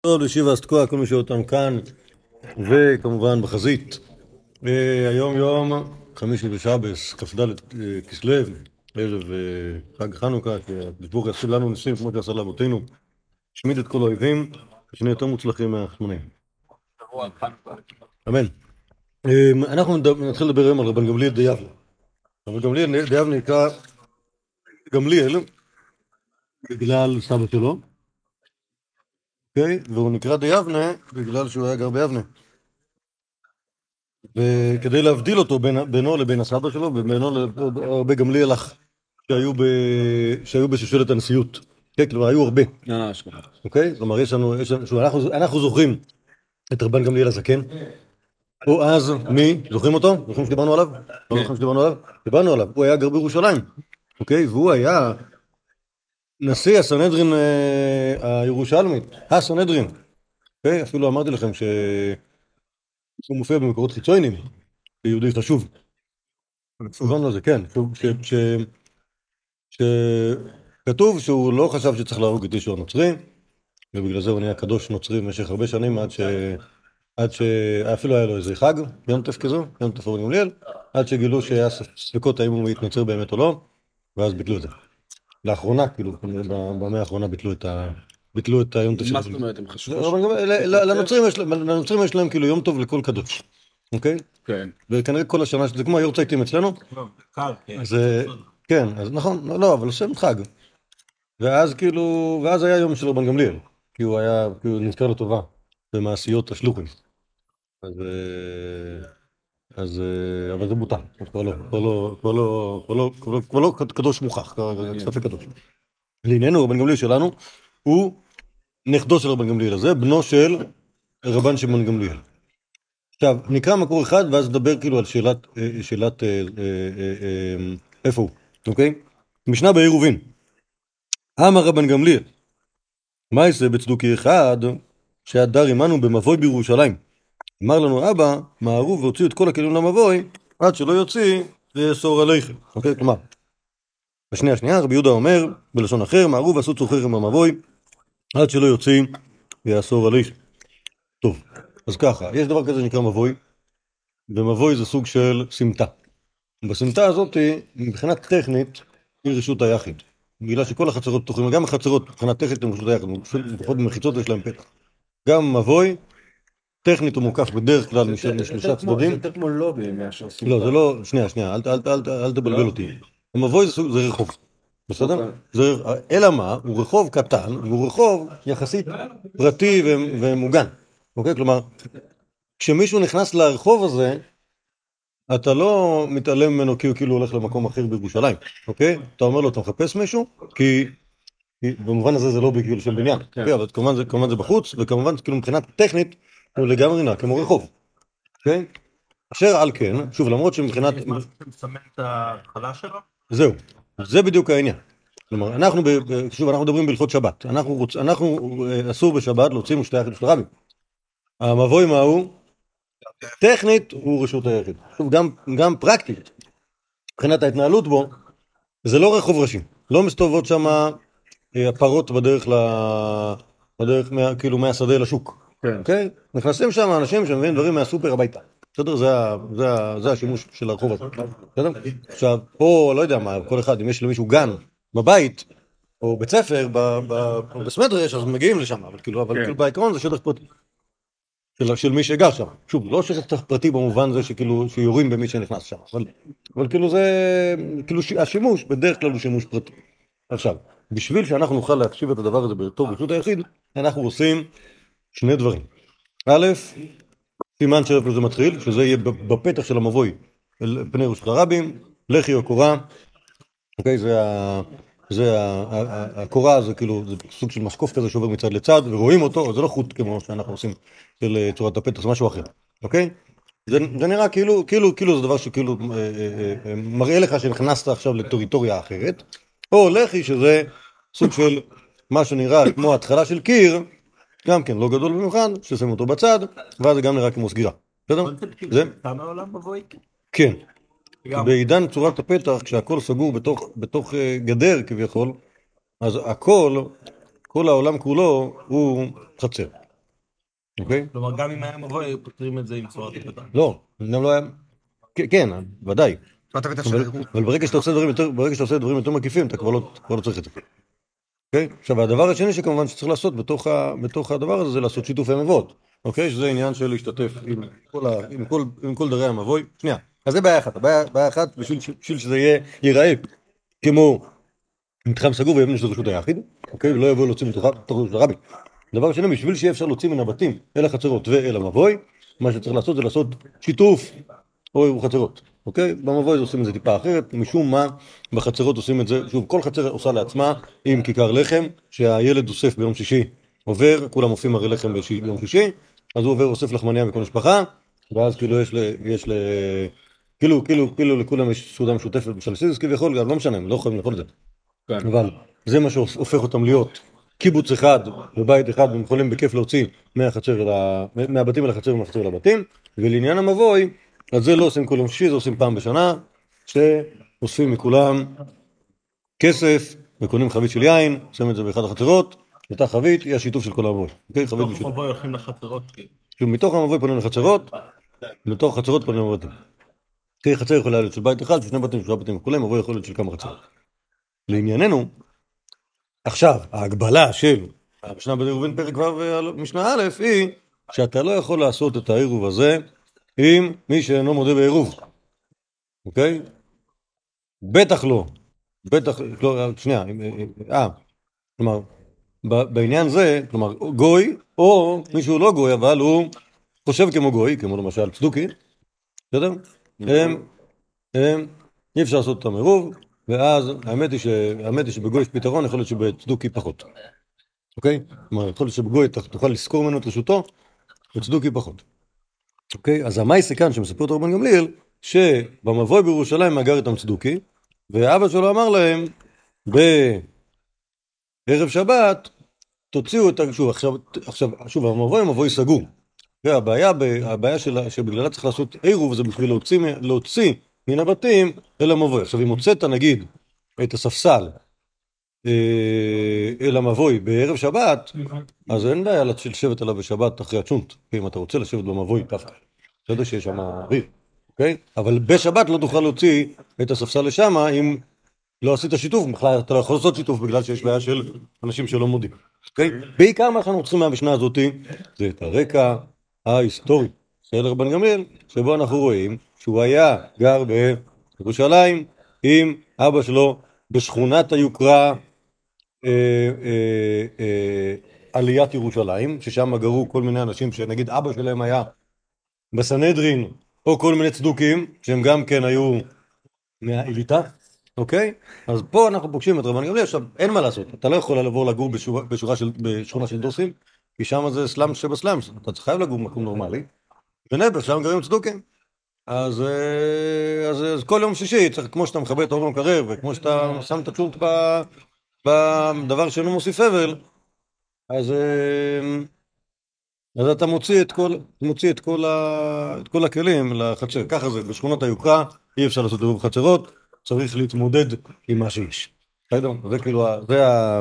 טוב, ישיבה תקוע, כל מי שאותם כאן, וכמובן בחזית. אה, היום יום חמישי ושבס, כ"ד אה, כסלו, ערב אה, חג חנוכה, שהקדוש ברוך יעשה לנו ניסים כמו שעשה לאבותינו, השמיד את כל האויבים, ושנהיה יותר מוצלחים מהחשמונאים. אמן. אנחנו נתחיל לדבר היום על רבן גמליאל דיבנה. רבן גמליאל דיבנה נקרא גמליאל בגלל סבא שלו. אוקיי? והוא נקרא דיבנה בגלל שהוא היה גר ביבנה. וכדי להבדיל אותו בין, בינו לבין הסבא שלו, ובינו להרבה גמליאל אח שהיו, ב, שהיו בשושלת הנשיאות. כן, כלומר, היו הרבה. אה, אוקיי? כלומר, יש לנו, יש לנו, אנחנו, אנחנו זוכרים את רבן גמליאל הזקן. הוא אז, מי? זוכרים אותו? זוכרים שדיברנו עליו? לא זוכרים שדיברנו עליו? דיברנו עליו. הוא היה גר בירושלים. אוקיי? והוא היה נשיא הסנהדרין אה, הירושלמית, הסנהדרין. אוקיי? אפילו אמרתי לכם שהוא מופיע במקורות חיצוניים, כיהודי חשוב. כן. שכתוב שהוא לא חשב שצריך להרוג את אישו הנוצרי, ובגלל זה הוא נהיה קדוש נוצרי במשך הרבה שנים עד ש... עד שאפילו היה לו איזה חג, יום טף כזו, יום טף גמליאל, עד שגילו שהיה ספקות האם הוא מתנצר באמת או לא, ואז ביטלו את זה. לאחרונה, כאילו, במאה האחרונה ביטלו את ה... ביטלו את היום מה זאת אומרת, הם חשבו? לנוצרים יש להם כאילו יום טוב לכל קדוש, אוקיי? כן. וכנראה כל השנה, זה כמו היורצייטים אצלנו. אז כן, אז נכון, לא, אבל עושים חג. ואז כאילו, ואז היה יום של רבן גמליאל, כי הוא היה, כאילו נזכר לטובה במעשיות השלוחים. אז... אז אבל זה בוטל, כבר לא, כבר לא, כבר לא, כבר לא, כבר לא, כבר לא קדוש מוכח, ספק קדוש. לענייננו רבן גמליאל שלנו הוא נכדו של רבן גמליאל הזה, בנו של רבן שמעון גמליאל. עכשיו נקרא מקור אחד ואז נדבר כאילו על שאלת, שאלת איפה הוא, אוקיי? משנה בעירובין. אמר רבן גמליאל, מה יעשה בצדוקי אחד שהדר עמנו במבוי בירושלים? אמר לנו אבא, מהרו והוציאו את כל הכלים למבוי, עד שלא יוציא ויאסור עליכם. אוקיי, כלומר, בשנייה שנייה רבי יהודה אומר, בלשון אחר, מהרו ועשו צורכיכם במבוי, עד שלא יוציא ויאסור עליכם. טוב, אז ככה, יש דבר כזה שנקרא מבוי, ומבוי זה סוג של סמטה. בסמטה הזאת, מבחינה טכנית, היא רשות היחיד. בגלל שכל החצרות פתוחים, גם החצרות מבחינה טכנית הן רשות היחיד, לפחות במחיצות יש להם פתח. גם מבוי טכנית הוא מוקף בדרך כלל משלושה צדדים. זה יותר כמו לובי מאשר סמטה. לא, זה לא, שנייה, שנייה, אל תבלבל אותי. המבוי זה רחוב, בסדר? אלא מה, הוא רחוב קטן, והוא רחוב יחסית פרטי ומוגן. אוקיי? כלומר, כשמישהו נכנס לרחוב הזה, אתה לא מתעלם ממנו כי הוא כאילו הולך למקום אחר בירושלים, אוקיי? אתה אומר לו, אתה מחפש מישהו? כי במובן הזה זה לא בגיל של בניין, כן, אבל כמובן זה בחוץ, וכמובן כאילו מבחינה טכנית הוא לגמרי נע כמו רחוב. אוקיי? אשר על כן, שוב למרות שמבחינת... מסמן את ההתחלה שלו? זהו, זה בדיוק העניין. כלומר, אנחנו, שוב, אנחנו מדברים בהלכות שבת. אנחנו, רוצ, אנחנו אה, אסור בשבת להוציא משתי היחיד של רבי. המבוי מהו? טכנית הוא רשות היחיד. שוב, גם, גם פרקטית, מבחינת ההתנהלות בו, זה לא רחוב ראשי. לא מסתובבות שם אה, הפרות בדרך, ל... בדרך מה, כאילו מהשדה לשוק. כן. אוקיי? נכנסים שם אנשים שמביאים דברים מהסופר הביתה. בסדר? זה, זה, זה השימוש של הרחוב הזה. בסדר? עכשיו, פה, לא יודע מה, כל אחד, אם יש למישהו גן בבית, או בית ספר, בסמדרש, אז מגיעים לשם, אבל כאילו, אבל כן. כאילו בעיקרון זה שטח פרטי. של, של מי שגר שם. שוב, לא שטח פרטי במובן זה שכאילו, שיורים במי שנכנס שם, אבל, אבל כאילו זה, כאילו השימוש בדרך כלל הוא שימוש פרטי. עכשיו, בשביל שאנחנו נוכל להקשיב את הדבר הזה בתור רשות היחיד, אנחנו עושים שני דברים. א', סימן שאיפה זה מתחיל, שזה יהיה בפתח של המבוי אל פני ראש הרבים, לחי או קורה, אוקיי, זה ה... זה הקורה זה כאילו זה סוג של משקוף כזה שעובר מצד לצד ורואים אותו זה לא חוט כמו שאנחנו עושים של אה, צורת הפתח זה משהו אחר. אוקיי? זה, זה נראה כאילו כאילו כאילו זה דבר שכאילו אה, אה, אה, מראה לך שנכנסת עכשיו לטריטוריה אחרת. או לחי שזה סוג של מה שנראה כמו התחלה של קיר גם כן לא גדול במיוחד, ששמים אותו בצד, ואז זה גם נראה כמו סגירה. בסדר? זה? מבוי? כן. בעידן צורת הפתח, כשהכל סגור בתוך, בתוך uh, גדר כביכול, אז הכל, כל העולם כולו הוא חצר. אוקיי? כלומר, גם אם היה מבוא, היו פותרים את זה עם צורת הקטן. לא, גם לא היה... כן, ודאי. אבל, ברגע שאתה עושה דברים יותר, מקיפים, אתה כבר לא, כבר לא צריך את זה. אוקיי? עכשיו, הדבר השני שכמובן שצריך לעשות בתוך, ה, בתוך הדבר הזה, זה לעשות שיתופי מבואות. אוקיי? שזה עניין של להשתתף עם כל, ה, עם כל, עם כל דרי המבוי. שנייה. אז זה בעיה אחת. הבעיה, בעיה אחת, בשביל, בשביל שזה יהיה, ייראה כמו מתחם סגור ויבנה של רשות היחיד, אוקיי? ולא יבואו להוציא מתוכה תוך רשות הרבי. דבר שני, בשביל שיהיה אפשר להוציא מן הבתים אל החצרות ואל המבוי, מה שצריך לעשות זה לעשות שיתוף או חצרות, אוקיי? במבוי עושים את זה טיפה אחרת, משום מה בחצרות עושים את זה, שוב, כל חצר עושה לעצמה עם כיכר לחם, שהילד אוסף ביום שישי, עובר, כולם אופים הרי לחם ביום שישי, אז הוא עובר, אוסף לחמניה מכל משפחה, ואז כאילו יש ל... יש ל... כאילו, כאילו, כאילו לכולם יש סעודה משותפת בשלסיס כביכול, גם לא משנה, הם לא יכולים לאכול את זה. כן. אבל זה מה שהופך אותם להיות קיבוץ אחד ובית אחד והם יכולים בכיף להוציא מהחצר ה... מהבתים אל החצר ומהחצר אל הבתים ולעניין המבוי אז זה לא עושים כל יום שישי זה עושים פעם בשנה שאוספים מכולם כסף וקונים חבית של יין שמים את זה באחד החצרות אותה חבית היא השיתוף של כל המבוי אוקיי? חבית משותפת. מבוא הולכים לחצרות. כאילו, מתוך המבוי פונים לחצרות לתוך החצרות פונים לבתים כי חצר יכולה להיות של בית אחד שני בתים שלושה בתים וכולי מבוי יכול להיות של כמה חצרות לענייננו עכשיו, ההגבלה של המשנה בראובן פרק ו' משנה א' היא שאתה לא יכול לעשות את העירוב הזה עם מי שאינו מודה בעירוב, אוקיי? בטח לא, בטח, לא, שנייה, אה, כלומר, ב- בעניין זה, כלומר, גוי, או מישהו לא גוי, אבל הוא חושב כמו גוי, כמו למשל צדוקי, בסדר? הם, הם, אי אפשר לעשות אותם עירוב, ואז האמת היא, ש... האמת היא שבגוי יש פתרון, יכול להיות שבצדוקי פחות. אוקיי? כלומר, יכול להיות שבגוי תוכל לשכור ממנו את רשותו, בצדוקי פחות. אוקיי? אז המייסה כאן שמספר את רבן גמליאל, שבמבוי בירושלים מאגר איתם צדוקי, ואבא שלו אמר להם, בערב שבת, תוציאו את. שוב, עכשיו, עכשיו, שוב, המבוי הוא מבוי סגור. והבעיה, הבעיה שלה, שבגללה צריך לעשות עירוב זה בשביל להוציא, להוציא מן הבתים אל המבוי. עכשיו, אם הוצאת נגיד את הספסל אל המבוי בערב שבת, אז אין בעיה לשבת עליו בשבת אחרי הצ'ונט, אם אתה רוצה לשבת במבוי דווקא. אתה יודע שיש שם אוויר, אוקיי? אבל בשבת לא תוכל להוציא את הספסל לשם אם לא עשית שיתוף, בכלל אתה לא יכול לעשות שיתוף בגלל שיש בעיה של אנשים שלא מודים, אוקיי? בעיקר מה שאנחנו צריכים מהמשנה הזאתי זה את הרקע ההיסטורי של רבן גמליאל, שבו אנחנו רואים שהוא היה גר בירושלים עם אבא שלו בשכונת היוקרה אה, אה, אה, עליית ירושלים, ששם גרו כל מיני אנשים שנגיד אבא שלהם היה בסנהדרין, או כל מיני צדוקים, שהם גם כן היו מהאליטה, אוקיי? אז פה אנחנו פוגשים את רבן גמליאל, עכשיו אין מה לעשות, אתה לא יכול לעבור לגור בשורה, של, בשכונה של דוסים, כי שם זה סלאמס שבסלאמס, אתה חייב לגור במקום נורמלי, ונבר, שם גרים צדוקים. אז, אה, אז, אז כל יום שישי, צריך, כמו שאתה מכבה את האור במקרר, וכמו שאתה שם את הצ'ונט ב- בדבר שאינו מוסיף אבל, אז, אה, אז אתה מוציא את כל, מוציא את כל, ה, את כל הכלים לחצר. ככה זה, בשכונות היוקרה אי אפשר לעשות עירוב חצרות, צריך להתמודד עם מה שיש. בסדר? זה כאילו, זה ה...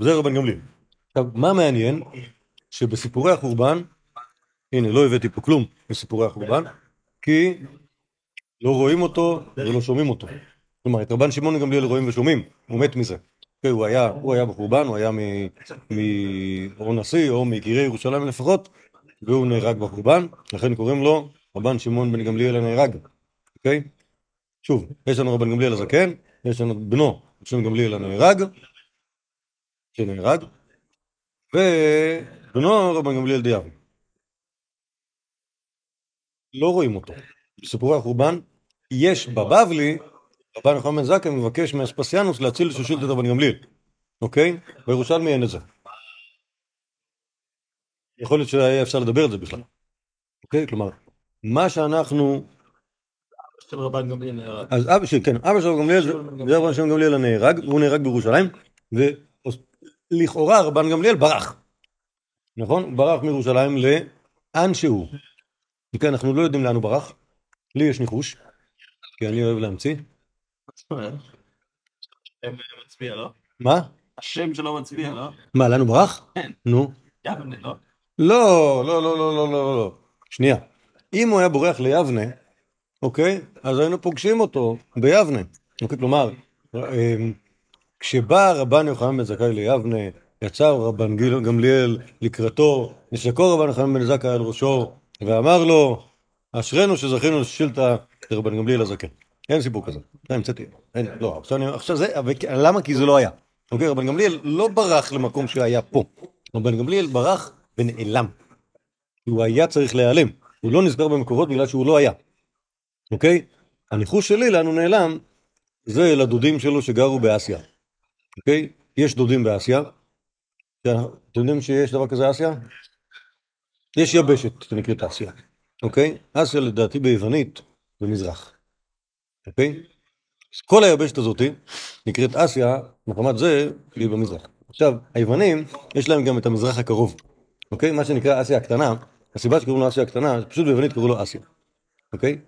זה רבן גמליאל. עכשיו, מה מעניין? שבסיפורי החורבן, הנה, לא הבאתי פה כלום מסיפורי החורבן, כי לא רואים אותו ולא שומעים אותו. כלומר, את רבן שמעון גמליאל רואים ושומעים, הוא מת מזה. כן, הוא היה, הוא היה בחורבן, הוא היה מ- מ- או נשיא או מיקירי ירושלים לפחות, והוא נהרג בחורבן, לכן קוראים לו רבן שמעון בן גמליאל הנהרג, אוקיי? שוב, יש לנו רבן גמליאל הזקן, יש לנו בנו, בשם גמליאל הנהרג, שנהרג, ובנו רבן גמליאל דיאבי. לא רואים אותו. בסיפורי החורבן, יש בבבלי, רבן יוחנן בן זכאי מבקש מאספסיאנוס להציל לשושלת את רבן גמליאל, אוקיי? בירושלמי אין את זה. יכול להיות שהיה אפשר לדבר על זה בכלל, אוקיי? כלומר, מה שאנחנו... של רבן גמליאל נהרג. אז אבא שלי, כן, אבא של רבן גמליאל, זה רבן שמעון גמליאל הנהרג, הוא נהרג בירושלים, ולכאורה רבן גמליאל ברח, נכון? הוא ברח מירושלים לאן שהוא. וכן, אנחנו לא יודעים לאן הוא ברח, לי יש ניחוש, כי אני אוהב להמציא. הם מצביע, לא? מה? השם שלו מצביע, לא? מה, הוא ברח? כן. נו. יבנה, לא? לא, לא, לא, לא, לא, לא, לא. שנייה. אם הוא היה בורח ליבנה, אוקיי? אז היינו פוגשים אותו ביבנה. אוקיי, כלומר, אמ, כשבא רבן יוחנן בן זכאי ליבנה, יצא רבן גיל- גמליאל לקראתו, נשקו רבן יוחנן בן זכאי על ראשו, ואמר לו, אשרינו שזכינו לשאילתה לרבן גמליאל הזקן. אין סיפור כזה. זה המצאתי. אין, לא, עכשיו, אני, עכשיו זה, למה? כי זה לא היה. אוקיי, רבן גמליאל לא ברח למקום שהיה פה. רבן גמליאל ברח ונעלם. הוא היה צריך להיעלם. הוא לא נזכר במקורות בגלל שהוא לא היה. אוקיי? הניחוש שלי לאן הוא נעלם, זה לדודים שלו שגרו באסיה. אוקיי? יש דודים באסיה. אתם יודעים שיש דבר כזה אסיה? יש יבשת שנקראת אסיה. אוקיי? אסיה לדעתי ביוונית זה מזרח. אוקיי? אז כל היבשת הזאתי נקראת אסיה, מחמת זה שהיא במזרח. עכשיו, היוונים, יש להם גם את המזרח הקרוב. אוקיי? מה שנקרא אסיה הקטנה, הסיבה שקוראים לו אסיה הקטנה, פשוט ביוונית קראו לו אסיה. אוקיי?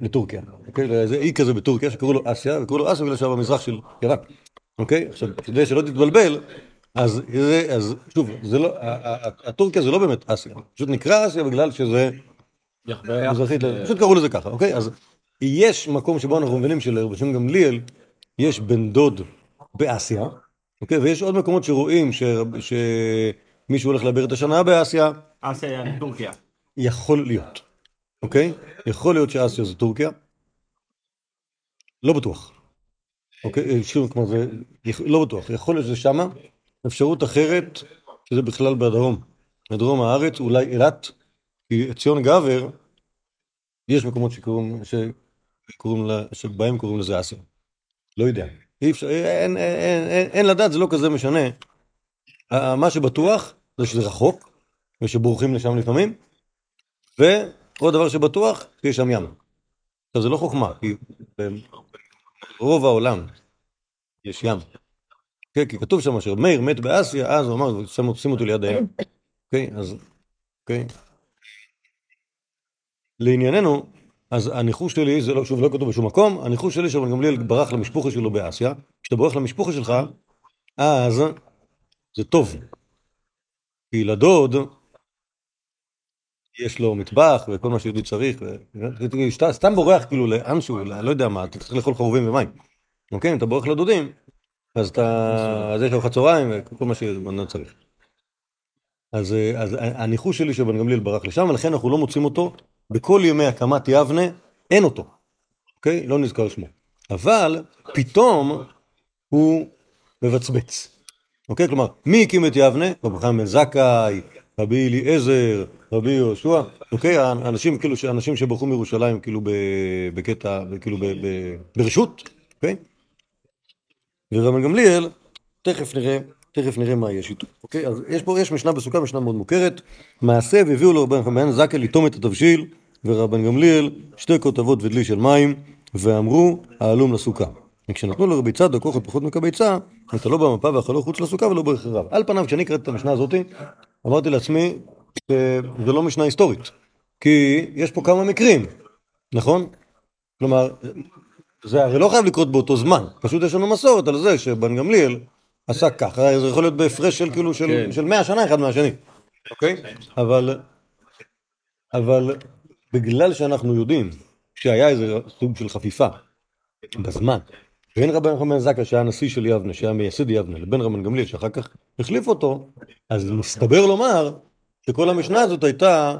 לטורקיה. אוקיי? זה אי כזה בטורקיה שקראו לו אסיה, וקראו לו אסיה בגלל שהיה במזרח של יוון. אוקיי? עכשיו, כדי שלא תתבלבל, אז זה, אז שוב, זה לא, הטורקיה זה לא באמת אסיה, פשוט נקרא אסיה בגלל שזה מזרחית, פשוט קראו לזה ככה, אוקיי? אז יש מקום שבו אנחנו מבינים שלרבשם גמליאל יש בן דוד באסיה, אוקיי? ויש עוד מקומות שרואים ש- שמישהו הולך להעביר את השנה באסיה, אסיה היה טורקיה. יכול להיות, אוקיי? יכול להיות שאסיה זה טורקיה, לא בטוח. אוקיי, שוב, כמו זה, לא בטוח, יכול להיות שזה שמה, אפשרות אחרת, שזה בכלל בדרום, בדרום הארץ, אולי אילת, כי ציון גבר, יש מקומות שקוראים, שקוראים לה, שבהם קוראים לזה אסיה. לא יודע. אי אפשר, אין, אין, אין, אין, אין לדעת, זה לא כזה משנה. מה שבטוח זה שזה רחוק, ושבורחים לשם לפעמים, ועוד דבר שבטוח, שיש שם ים. עכשיו זה לא חוכמה, כי ברוב העולם יש ים. כן, כי כתוב שם שמאיר מת באסיה, אז הוא אמר, שים אותו ליד הים. אוקיי, אז, אוקיי. לענייננו, אז הניחוש שלי, זה לא, שוב, לא כתוב בשום מקום, הניחוש שלי שרבן גמליאל ברח למשפחה שלו באסיה, כשאתה בורח למשפחה שלך, אז זה טוב. כי לדוד, יש לו מטבח וכל מה שיהודי צריך, ו- שאתה סתם בורח כאילו לאנשהו, ל- לא יודע מה, אתה צריך לאכול חרובים ומים. אוקיי, אם אתה בורח לדודים, אז אתה, אז יש לך צהריים וכל מה אדם צריך. אז, אז הניחוש שלי שבן גמליאל ברח לשם, ולכן אנחנו לא מוצאים אותו בכל ימי הקמת יבנה, אין אותו. אוקיי? לא נזכר שמו. אבל פתאום הוא מבצבץ. אוקיי? כלומר, מי הקים את יבנה? רבי בן זכאי, רבי אליעזר, רבי יהושע, אוקיי? האנשים, כאילו, אנשים שברחו מירושלים, כאילו, בקטע, כאילו, ב- ב- ברשות, אוקיי? ורבן גמליאל, תכף נראה, תכף נראה מה יש איתו, אוקיי? אז יש פה, יש משנה בסוכה, משנה מאוד מוכרת, מעשה והביאו לו רבן חמיין זכאי לטום את התבשיל, ורבן גמליאל שתי כותבות ודלי של מים, ואמרו, העלום לסוכה. וכשנתנו לרבי צדוק אוכל פחות מקביצה, אתה לא במפה ואכלו חוץ לסוכה ולא בחרב. על פניו, כשאני קראתי את המשנה הזאתי, אמרתי לעצמי, שזה לא משנה היסטורית, כי יש פה כמה מקרים, נכון? כלומר, זה הרי לא חייב לקרות באותו זמן, פשוט יש לנו מסורת על זה שבן גמליאל עשה הרי זה יכול להיות בהפרש של כאילו של, כן. של 100 שנה אחד מהשני, אוקיי? אבל, אבל בגלל שאנחנו יודעים שהיה איזה סוג של חפיפה בזמן בין רבן יוחנן זקה שהיה נשיא של יבנה, שהיה מייסד יבנה, לבין רבן גמליאל שאחר כך החליף אותו, אז מסתבר לומר שכל המשנה הזאת הייתה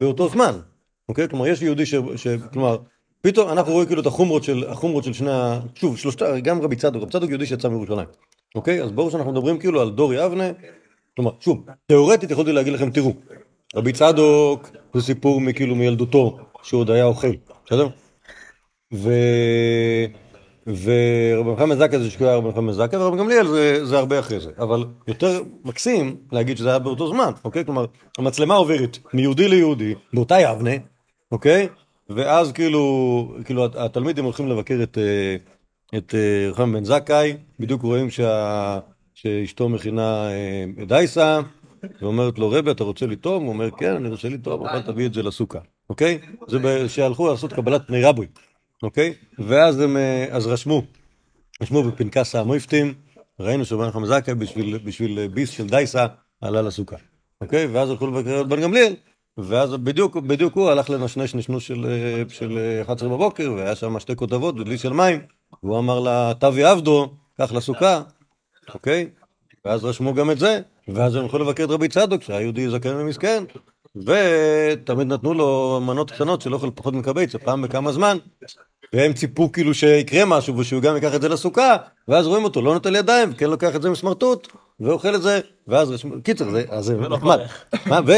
באותו זמן, אוקיי? כלומר, יש יהודי ש... ש... כלומר, פתאום אנחנו רואים כאילו את החומרות של, החומרות של שני ה... שוב, שלושתה, גם רבי צדוק, רבי צדוק יהודי שיצא מירושלים, אוקיי? אז ברור שאנחנו מדברים כאילו על דור יבנה, כלומר, שוב, תיאורטית יכולתי להגיד לכם, תראו, רבי צדוק זה סיפור מכאילו מילדותו, שהוא עוד היה אוכל, בסדר? ו... ורבי מחמד זקה זה שקורא רבי מחמד זקה, ורבי גמליאל זה, זה הרבה אחרי זה. אבל יותר מקסים להגיד שזה היה באותו זמן, אוקיי? כלומר, המצלמה עוברת מיהודי ליהודי, באותה יבנה, אוקיי? ואז כאילו, כאילו הת- התלמידים הולכים לבקר את, אה, את אה, רחם בן זכאי, בדיוק רואים שה, שאשתו מכינה אה, דייסה, ואומרת לו, רבי, אתה רוצה לטום? הוא אומר, כן, אני רוצה לטום, אבל תביא את זה לסוכה, אוקיי? זה שהלכו לעשות קבלת פני רבוי, אוקיי? ואז הם, אה, אז רשמו, רשמו בפנקס המויפטים, ראינו שבן חמזקה בשביל, בשביל ביס של דייסה עלה לסוכה, אוקיי? ואז הלכו לבקר את בן גמליאל, ואז בדיוק, בדיוק הוא הלך לנשנש נשנוש של, אה, של אה, 11 בבוקר, והיה שם שתי כותבות ודלי של מים, והוא אמר לה, תבי עבדו, קח לסוכה, אוקיי? ואז רשמו גם את זה, ואז הם הלכו לבקר את רבי צדוק, שהיה יהודי זקן ומסכן, ותמיד נתנו לו מנות קטנות שלא אוכל פחות מקבץ, פעם בכמה זמן, והם ציפו כאילו שיקרה משהו ושהוא גם ייקח את זה לסוכה, ואז רואים אותו לא נוטל ידיים, וכן לוקח את זה מסמרטוט, ואוכל את זה, ואז רשמו, קיצר, זה, אז זה ולא נחמד. מה, ו...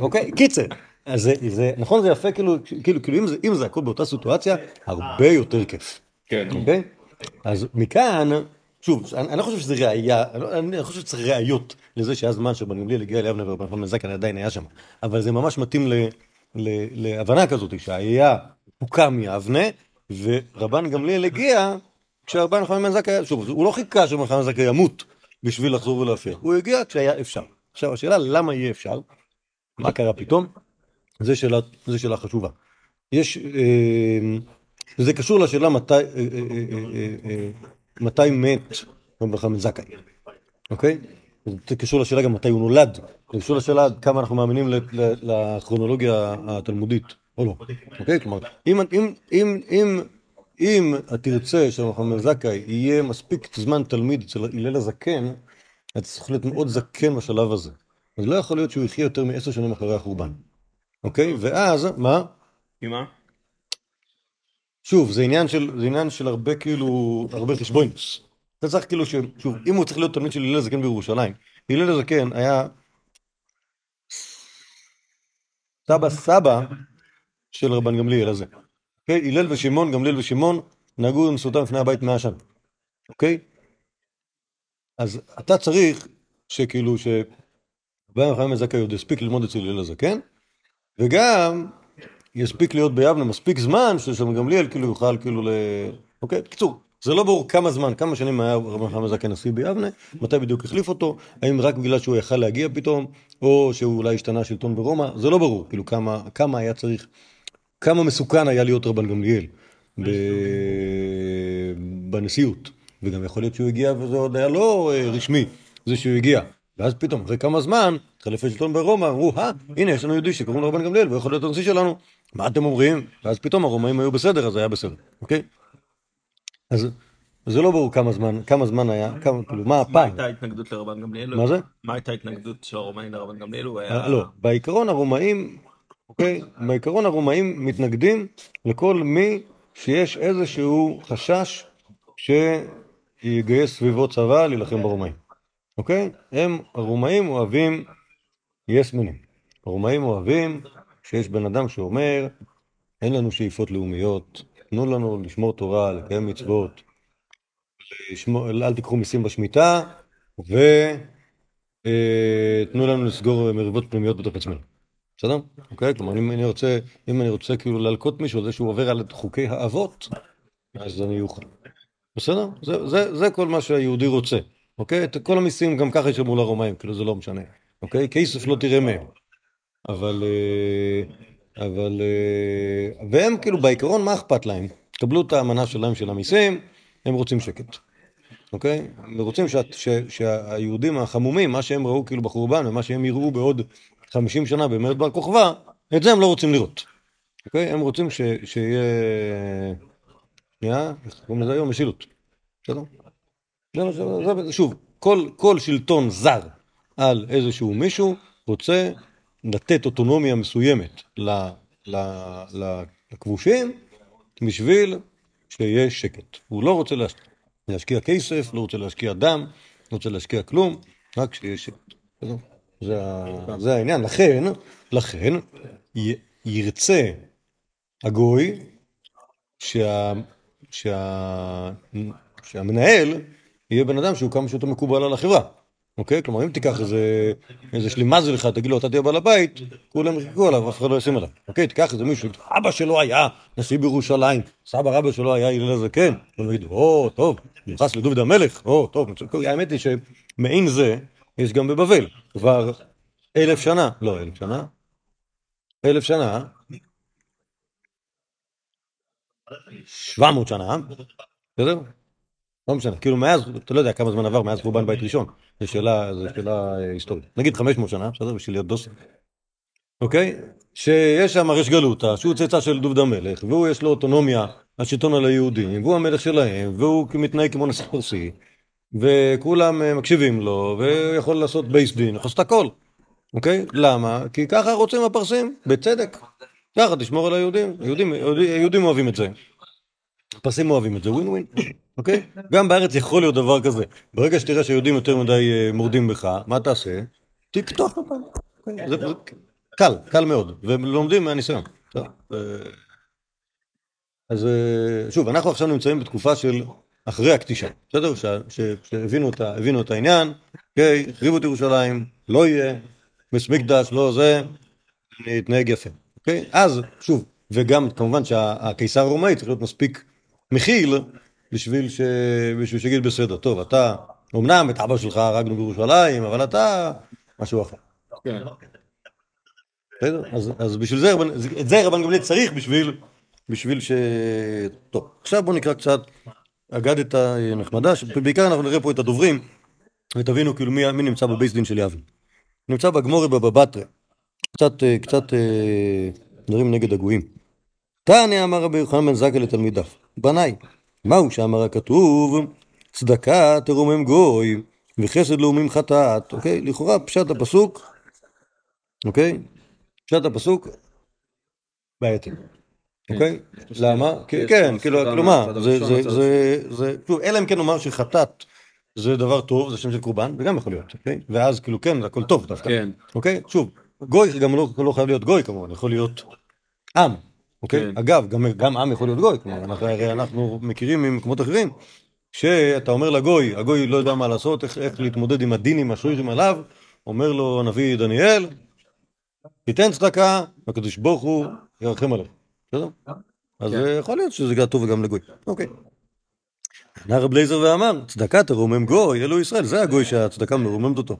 אוקיי, קיצר. אז זה, זה, נכון זה יפה כאילו, כאילו, כאילו אם זה, אם זה הכל באותה סיטואציה, הרבה יותר כיף. כן. אוקיי? אז מכאן, שוב, אני, אני לא חושב שזה ראייה, אני לא- חושב שצריך ראיות לזה שהיה זמן שבן גמליאל הגיע ליבנה ורבן זכאי עדיין היה שם, אבל זה ממש מתאים ל, ל, להבנה כזאת, שהיה הוקם מיבנה, ורבן גמליאל הגיע כשרבן יוחנן בן זכאי, שוב, הוא לא חיכה שרבן זכאי ימות בשביל לחזור ולהפר, הוא הגיע כשהיה אפשר. עכשיו, השאלה למה יהיה אפשר, מה קרה פתאום, זה שאלה, שאלה חשובה. יש, אה, זה קשור לשאלה מתי, אה, אה, אה, אה, אה, מתי מת רבי חמד זכאי, אוקיי? זה קשור לשאלה גם מתי הוא נולד, זה קשור לשאלה עד כמה אנחנו מאמינים לכרונולוגיה התלמודית, או לא, אוקיי? כלומר, אם, אם, אם, אם, אם תרצה שרבי חמד זכאי יהיה מספיק זמן תלמיד אצל הלל הזקן, אתה צריך להיות מאוד זקן בשלב הזה. אז לא יכול להיות שהוא יחיה יותר מעשר שנים אחרי החורבן, אוקיי? ואז, מה? עם מה? שוב, זה עניין של, זה עניין של הרבה כאילו, הרבה חשבונוס. אתה צריך כאילו, ש, שוב, אם הוא צריך להיות תלמיד של הלל הזקן בירושלים, הלל הזקן היה סבא סבא של רבן גמליאל הזה. אוקיי? הלל ושמעון, גמליאל ושמעון, נהגו בנשואותם לפני הבית מאה שנה. אוקיי? אז אתה צריך שכאילו, שבן יוחנן זכאי עוד יספיק ללמוד אצל הלל הזקן, וגם יספיק להיות ביבנה מספיק זמן ששם גמליאל כאילו יוכל כאילו ל... אוקיי? בקיצור, זה לא ברור כמה זמן, כמה שנים היה רבי חמאל זקן נשיא ביבנה, מתי בדיוק החליף אותו, האם רק בגלל שהוא יכל להגיע פתאום, או שהוא אולי השתנה השלטון ברומא, זה לא ברור, כאילו כמה, כמה היה צריך, כמה מסוכן היה להיות רבן גמליאל ב... בנשיאות, וגם יכול להיות שהוא הגיע וזה עוד היה לא אה, רשמי, זה שהוא הגיע. ואז פתאום, אחרי כמה זמן, התחלף השלטון ברומא, אמרו, אה, הנה, יש לנו יהודי שקוראים לו רבן גמליאל, והוא יכול להיות הנשיא שלנו, מה אתם אומרים? ואז פתאום הרומאים היו בסדר, אז היה בסדר, אוקיי? אז זה לא ברור כמה זמן, כמה זמן היה, כמה, כאילו, מה מה הפעם? הייתה ההתנגדות לרבן גמליאל? מה זה? מה הייתה ההתנגדות של הרומאים לרבן גמליאל? אה, לא, בעיקרון הרומאים, אוקיי, בעיקרון הרומאים מתנגדים לכל מי שיש איזשהו חשש שיגייס סביבו צבא להילחם ברומאים, אוקיי? הם, הרומאים אוהבים יס-מנים. הרומאים אוהבים שיש בן אדם שאומר, אין לנו שאיפות לאומיות, תנו לנו לשמור תורה, לקיים מצוות, לשמור, אל תיקחו מיסים בשמיטה, ו... אה, לנו לסגור מריבות פנימיות בתוך עצמנו. בסדר? אוקיי? כלומר, אם אני רוצה, אם אני רוצה כאילו להלקות מישהו על זה שהוא עובר על חוקי האבות, אז אני אוכל. בסדר? זה, זה, זה כל מה שהיהודי רוצה. אוקיי? את כל המיסים גם ככה ישלמו לרומאים, כאילו זה לא משנה. אוקיי? כסף לא תראה מהם. אבל... אה, אבל... אה, והם כאילו בעיקרון, מה אכפת להם? קבלו את האמנה שלהם של המיסים, הם רוצים שקט. אוקיי? הם רוצים שה, ש, שהיהודים החמומים, מה שהם ראו כאילו בחורבן ומה שהם יראו בעוד 50 שנה במרד בר כוכבא, את זה הם לא רוצים לראות. אוקיי? הם רוצים ש, שיהיה... שנייה, איך קוראים לזה היום? משילות. בסדר? שוב, כל, כל שלטון זר על איזשהו מישהו רוצה לתת אוטונומיה מסוימת ל, ל, ל, לכבושים בשביל שיהיה שקט. הוא לא רוצה להש... להשקיע כסף, לא רוצה להשקיע דם, לא רוצה להשקיע כלום, רק שיהיה שקט. זה, זה העניין. לכן, לכן, י, ירצה הגוי שה, שה, שהמנהל יהיה בן אדם שהוא כמה שיותר מקובל על החברה. אוקיי? כלומר, אם תיקח איזה, איזה שלימזל לך, תגיד לו, אתה תהיה בעל הבית, כולם יחכו עליו, אף אחד לא ישים עליו. אוקיי? תיקח איזה מישהו, אבא שלו היה נשיא בירושלים, סבא רבא שלו היה הלל הזקן, הוא יגיד, או, טוב, מיוחס לדוד המלך, או, טוב, האמת היא שמעין זה יש גם בבבל, כבר אלף שנה, לא אלף שנה, אלף שנה, שבע מאות שנה, בסדר? לא משנה, כאילו מאז, אתה לא יודע כמה זמן עבר מאז חורבן בית ראשון, זו שאלה, זו שאלה אה, היסטורית. נגיד 500 שנה, בסדר? בשביל להיות דוס. אוקיי? שיש שם ריש גלותא, שהוא צאצא של דוד המלך, והוא יש לו אוטונומיה, השלטון על היהודים, והוא המלך שלהם, והוא מתנהג כמו נשיא פרסי, וכולם אה, מקשיבים לו, והוא יכול לעשות בייס דין, יכול לעשות הכל. אוקיי? למה? כי ככה רוצים הפרסים, בצדק. ככה תשמור על היהודים, יהודים, יהודים אוהבים את זה. הפרסים אוהבים את זה, ווין ווין, אוקיי? גם בארץ יכול להיות דבר כזה. ברגע שתראה שהיהודים יותר מדי אה, מורדים בך, מה תעשה? תקטוח אותם. אוקיי? קל, קל מאוד, ולומדים מהניסיון. טוב, אה, אז אה, שוב, אנחנו עכשיו נמצאים בתקופה של אחרי הכתישה, בסדר? שהבינו את העניין, אוקיי, החריבו את ירושלים, לא יהיה, מקדש, לא זה, נתנהג יפה, אוקיי? אז, שוב, וגם כמובן שהקיסר הרומאי צריך להיות מספיק מכיל בשביל ש... בשביל שיגיד בסדר, טוב, אתה, אמנם את אבא שלך הרגנו בירושלים, אבל אתה משהו אחר. כן. בסדר? אז, בשביל זה, את זה רבן גמליאל צריך בשביל, בשביל ש... טוב, עכשיו בואו נקרא קצת אגדת נחמדה, שבעיקר אנחנו נראה פה את הדוברים, ותבינו כאילו מי, מי נמצא בבייס דין של יבנה. נמצא בגמורי בבא בתרא, קצת, אה, קצת אה, דברים נגד הגויים. תניא אמר רבי יוחנן בן זכאי לתלמידיו, בניי, מהו שאמר הכתוב, צדקה תרומם גוי, וחסד לאומים חטאת, אוקיי? לכאורה פשט הפסוק, אוקיי? פשט הפסוק, בעייתי. אוקיי? למה? כן, כאילו, זה, זה, זה, זה, כאילו, אלא אם כן נאמר שחטאת זה דבר טוב, זה שם של קורבן, זה גם יכול להיות, אוקיי? ואז כאילו, כן, זה הכל טוב דווקא. כן. אוקיי? שוב, גוי גם לא, לא חייב להיות גוי כמובן, יכול להיות עם, אוקיי? כן. אגב, גם, גם עם יכול להיות גוי, כלומר, אנחנו, הרי אנחנו מכירים ממקומות אחרים, שאתה אומר לגוי, הגוי לא יודע מה לעשות, איך, איך להתמודד עם הדינים השוירים עליו, אומר לו הנביא דניאל, תיתן צדקה, והקדוש ברוך הוא ירחם עליך, בסדר? אז כן. יכול להיות שזה גם טוב וגם לגוי, אוקיי. ענה רב לייזר ואמר, צדקה תרומם גוי, אלו ישראל, זה הגוי שהצדקה מרוממת אותו.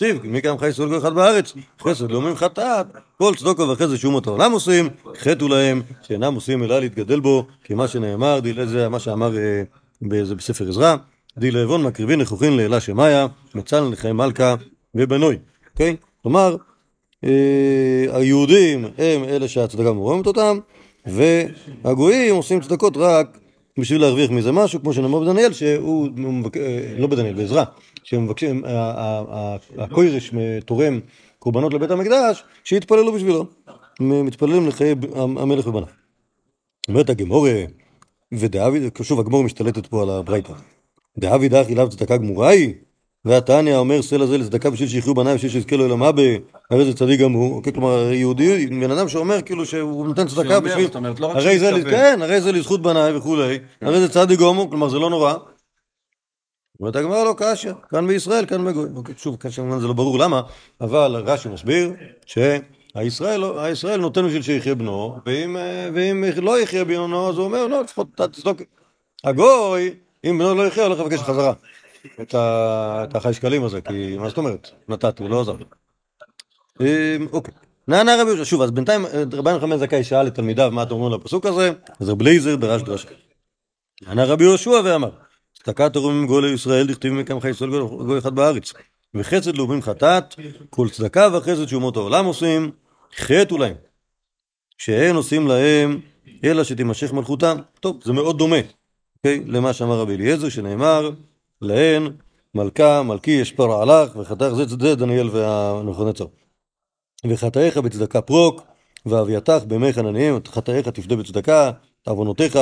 תקשיב, מי קם חי גוי אחד בארץ, חסד לאומים חטאת, כל צדוקו וחסד שאומות העולם עושים, חטאו להם, שאינם עושים אלא להתגדל בו, כי מה שנאמר, דילה זה מה שאמר אה, בספר עזרא, די לעוון מקריבין נכוחין לאלה שמאיה, מצאן לחיי מלכה ובנוי, אוקיי? כלומר, אה, היהודים הם אלה שהצדקה מרוממת אותם, והגויים עושים צדקות רק בשביל להרוויח מזה משהו, כמו שנאמר בדניאל, שהוא, אה, לא בדניאל, בעזרא, שמבקשים, הקוירש תורם קורבנות לבית המקדש, שיתפללו בשבילו. מתפללים לחיי ב- המלך ובניו. אומרת הגמורה, ודאבי, שוב הגמור משתלטת פה על הברייתא. דאבי דאחי לאו צדקה גמורה היא, והתניא אומר סלע זה לצדקה בשביל שיחיו בניו, בשביל שיזכה לו אל המבה, הרי זה צדיק גם הוא. אוקיי, כלומר, יהודי, בן אדם שאומר כאילו שהוא נותן צדקה בשביל... הרי זה, לזכות בניי וכולי, הרי זה צדיק הוא, כלומר זה לא נורא. אומרת הגמרא לא קשיא, כאן בישראל, כאן בגוי. אוקיי, שוב, כמובן זה לא ברור למה, אבל רש"י מסביר שהישראל הישראל נותן בשביל שיחיה בנו, ואם, ואם לא יחיה בנו, אז הוא אומר, לא, לפחות אתה תצדוק. הגוי, אם בנו לא יחיה, הולך לבקש חזרה את ה- את החי שקלים הזה, כי מה זאת אומרת? נתתי, לא עזר. אמ, אוקיי. נענה רבי יהושע, שוב, אז בינתיים אה, רבי נחמן זכאי שאל את תלמידיו מה אתם אומרים לפסוק הזה, אז רבי אליעזר דרש דרש. נענה רבי יהושע ואמר, צדקה תרומים גוי לישראל, דכתיב מכם חי ישראל גוי אחד בארץ. וחסד לאומים חטאת, כל צדקה וחסד שאומות העולם עושים, חטאו להם. שאין עושים להם, אלא שתימשך מלכותם. טוב, זה מאוד דומה, אוקיי? למה שאמר רבי אליעזר, שנאמר, להן מלכה, מלכי ישפר עלך, וחתך זה זה דניאל והנבוכדנצר. וחטאיך בצדקה פרוק, ואביתך בימי חנניים, חטאיך תפדה בצדקה, עוונותיך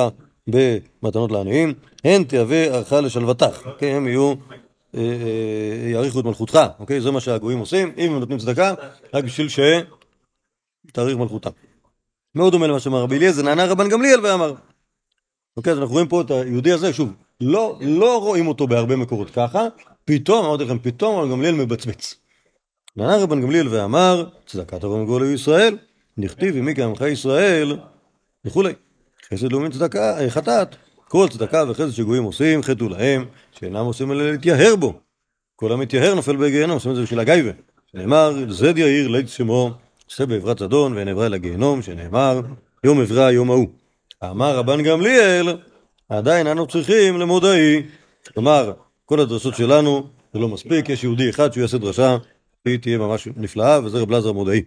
במתנות לעניים, הן תהווה ערכה לשלוותך, אוקיי? הם יהיו, אה, אה, יאריכו את מלכותך, אוקיי? זה מה שהגויים עושים, אם הם נותנים צדקה, רק בשביל שתאריך מלכותם. מאוד דומה למה שאמר רבי אליעזר, נענה רבן גמליאל ואמר. אוקיי, אז אנחנו רואים פה את היהודי הזה, שוב, לא, לא רואים אותו בהרבה מקורות ככה, פתאום, אמרתי לכם, פתאום רבן גמליאל מבצבץ. נענה רבן גמליאל ואמר, צדקת אברהם גאולה לישראל, נכתיב ומי כעמך ישראל, וכולי. חסד לאומין צדקה, חטאת, כל צדקה וחסד שגויים עושים, חטאו להם, שאינם עושים אלא להתייהר בו. כל המתייהר נופל בגיהנום, עושים את זה בשביל הגייבה. שנאמר, זד יאיר לית שמו, עושה בעברת זדון ואין עברה אל הגיהנום, שנאמר, יום עברה יום ההוא. אמר רבן גמליאל, עדיין אנו צריכים למודעי, כלומר, כל הדרשות שלנו זה לא מספיק, יש יהודי אחד שהוא יעשה דרשה, היא תהיה ממש נפלאה, וזה רב לזר מודעי.